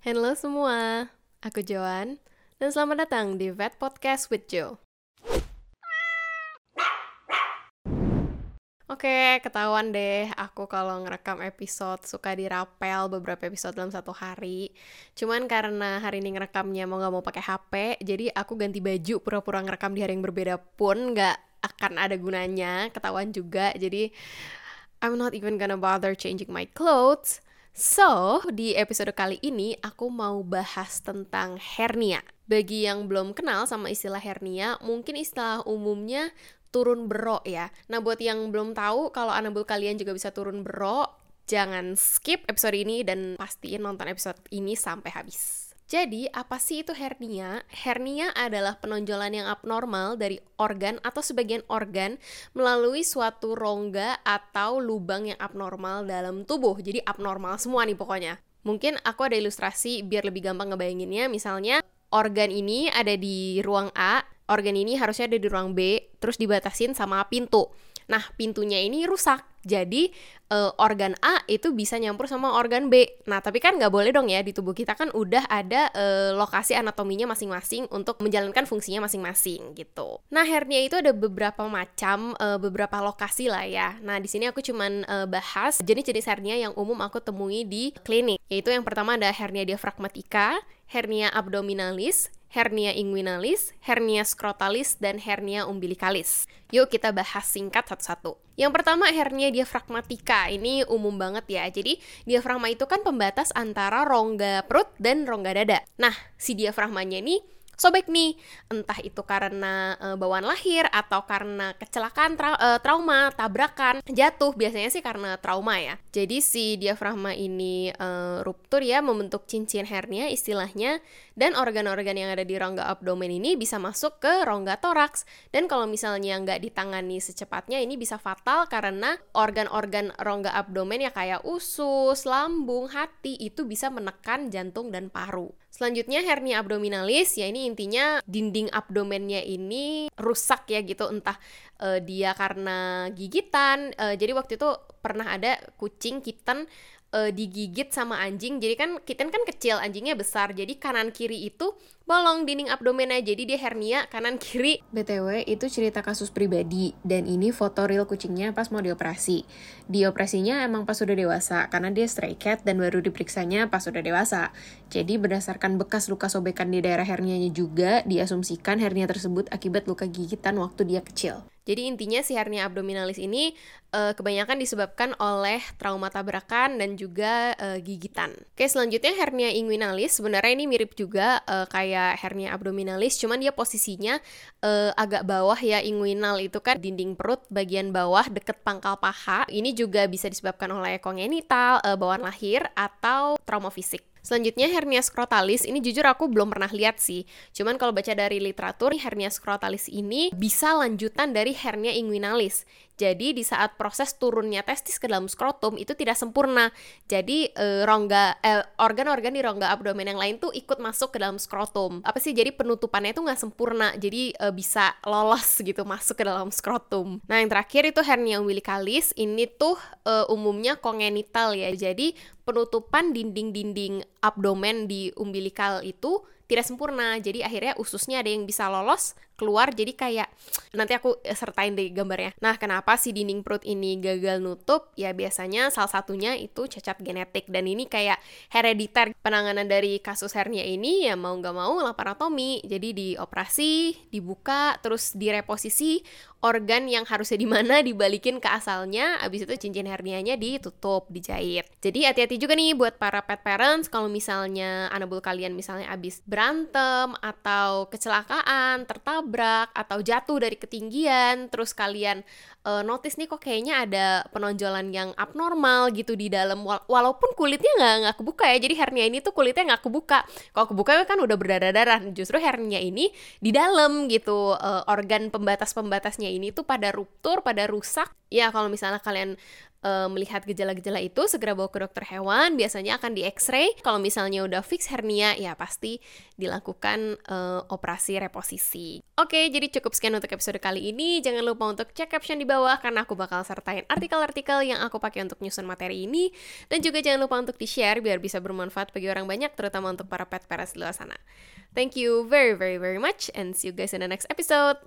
Halo semua, aku Joan, dan selamat datang di Vet Podcast with Joe. Oke, ketahuan deh aku kalau ngerekam episode suka dirapel beberapa episode dalam satu hari. Cuman karena hari ini ngerekamnya mau gak mau pakai HP, jadi aku ganti baju pura-pura ngerekam di hari yang berbeda pun gak akan ada gunanya, ketahuan juga. Jadi I'm not even gonna bother changing my clothes. So, di episode kali ini aku mau bahas tentang hernia. Bagi yang belum kenal sama istilah hernia, mungkin istilah umumnya turun berok ya. Nah, buat yang belum tahu kalau anabul kalian juga bisa turun berok, jangan skip episode ini dan pastiin nonton episode ini sampai habis. Jadi, apa sih itu hernia? Hernia adalah penonjolan yang abnormal dari organ atau sebagian organ melalui suatu rongga atau lubang yang abnormal dalam tubuh. Jadi, abnormal semua nih pokoknya. Mungkin aku ada ilustrasi biar lebih gampang ngebayanginnya. Misalnya, organ ini ada di ruang A, organ ini harusnya ada di ruang B, terus dibatasin sama pintu. Nah, pintunya ini rusak. Jadi uh, organ A itu bisa nyampur sama organ B. Nah, tapi kan nggak boleh dong ya di tubuh kita kan udah ada uh, lokasi anatominya masing-masing untuk menjalankan fungsinya masing-masing gitu. Nah, hernia itu ada beberapa macam, uh, beberapa lokasi lah ya. Nah, di sini aku cuman uh, bahas jenis-jenis hernia yang umum aku temui di klinik. Yaitu yang pertama ada hernia diafragmatika, hernia abdominalis, hernia inguinalis, hernia skrotalis, dan hernia umbilicalis. Yuk kita bahas singkat satu-satu. Yang pertama hernia diafragmatika. Ini umum banget ya. Jadi diafragma itu kan pembatas antara rongga perut dan rongga dada. Nah, si diafragmanya ini sobek nih. Entah itu karena e, bawaan lahir atau karena kecelakaan tra e, trauma tabrakan jatuh biasanya sih karena trauma ya. Jadi si diafragma ini e, ruptur ya membentuk cincin hernia istilahnya dan organ-organ yang ada di rongga abdomen ini bisa masuk ke rongga toraks. Dan kalau misalnya nggak ditangani secepatnya ini bisa fatal karena organ-organ rongga abdomen ya kayak usus, lambung, hati itu bisa menekan jantung dan paru. Selanjutnya hernia abdominalis ya ini intinya dinding abdomennya ini rusak ya gitu entah uh, dia karena gigitan. Uh, jadi waktu itu pernah ada kucing kitten uh, digigit sama anjing jadi kan kitten kan kecil anjingnya besar jadi kanan kiri itu bolong dinding abdomennya jadi dia hernia kanan kiri. Btw itu cerita kasus pribadi dan ini foto real kucingnya pas mau dioperasi. Dioperasinya emang pas sudah dewasa karena dia stray cat dan baru diperiksanya pas sudah dewasa. Jadi berdasarkan bekas luka sobekan di daerah hernianya juga diasumsikan hernia tersebut akibat luka gigitan waktu dia kecil jadi intinya si hernia abdominalis ini uh, kebanyakan disebabkan oleh trauma tabrakan dan juga uh, gigitan. Oke, selanjutnya hernia inguinalis sebenarnya ini mirip juga uh, kayak hernia abdominalis, cuman dia posisinya uh, agak bawah ya inguinal itu kan dinding perut bagian bawah deket pangkal paha. Ini juga bisa disebabkan oleh kongenital, uh, bawaan lahir atau trauma fisik. Selanjutnya hernia skrotalis, ini jujur aku belum pernah lihat sih. Cuman kalau baca dari literatur, hernia skrotalis ini bisa lanjutan dari hernia inguinalis. Jadi di saat proses turunnya testis ke dalam skrotum itu tidak sempurna. Jadi e, rongga eh, organ-organ di rongga abdomen yang lain tuh ikut masuk ke dalam skrotum. Apa sih? Jadi penutupannya itu nggak sempurna. Jadi e, bisa lolos gitu masuk ke dalam skrotum. Nah yang terakhir itu hernia umbilicalis. Ini tuh e, umumnya kongenital ya. Jadi penutupan dinding-dinding abdomen di umbilikal itu tidak sempurna. Jadi akhirnya ususnya ada yang bisa lolos keluar jadi kayak nanti aku sertain deh gambarnya. Nah, kenapa si dinding perut ini gagal nutup? Ya biasanya salah satunya itu cacat genetik dan ini kayak herediter. Penanganan dari kasus hernia ini ya mau nggak mau laparotomi. Jadi dioperasi, dibuka, terus direposisi organ yang harusnya di mana dibalikin ke asalnya, abis itu cincin hernianya ditutup, dijahit. Jadi hati-hati juga nih buat para pet parents kalau misalnya anabul kalian misalnya abis berantem atau kecelakaan, tertabrak atau jatuh dari ketinggian terus kalian uh, notice nih kok kayaknya ada penonjolan yang abnormal gitu di dalam walaupun kulitnya nggak nggak kebuka ya. Jadi hernia ini tuh kulitnya nggak kebuka. Kalau kebuka kan udah berdarah-darah justru hernia ini di dalam gitu uh, organ pembatas-pembatasnya ini tuh pada ruptur pada rusak ya kalau misalnya kalian uh, melihat gejala-gejala itu segera bawa ke dokter hewan biasanya akan di X-ray. Kalau misalnya udah fix hernia ya pasti dilakukan uh, operasi reposisi. Oke jadi cukup sekian untuk episode kali ini. Jangan lupa untuk cek caption di bawah karena aku bakal sertain artikel-artikel yang aku pakai untuk nyusun materi ini. Dan juga jangan lupa untuk di share biar bisa bermanfaat bagi orang banyak terutama untuk para pet parents di luar sana. Thank you very very very much and see you guys in the next episode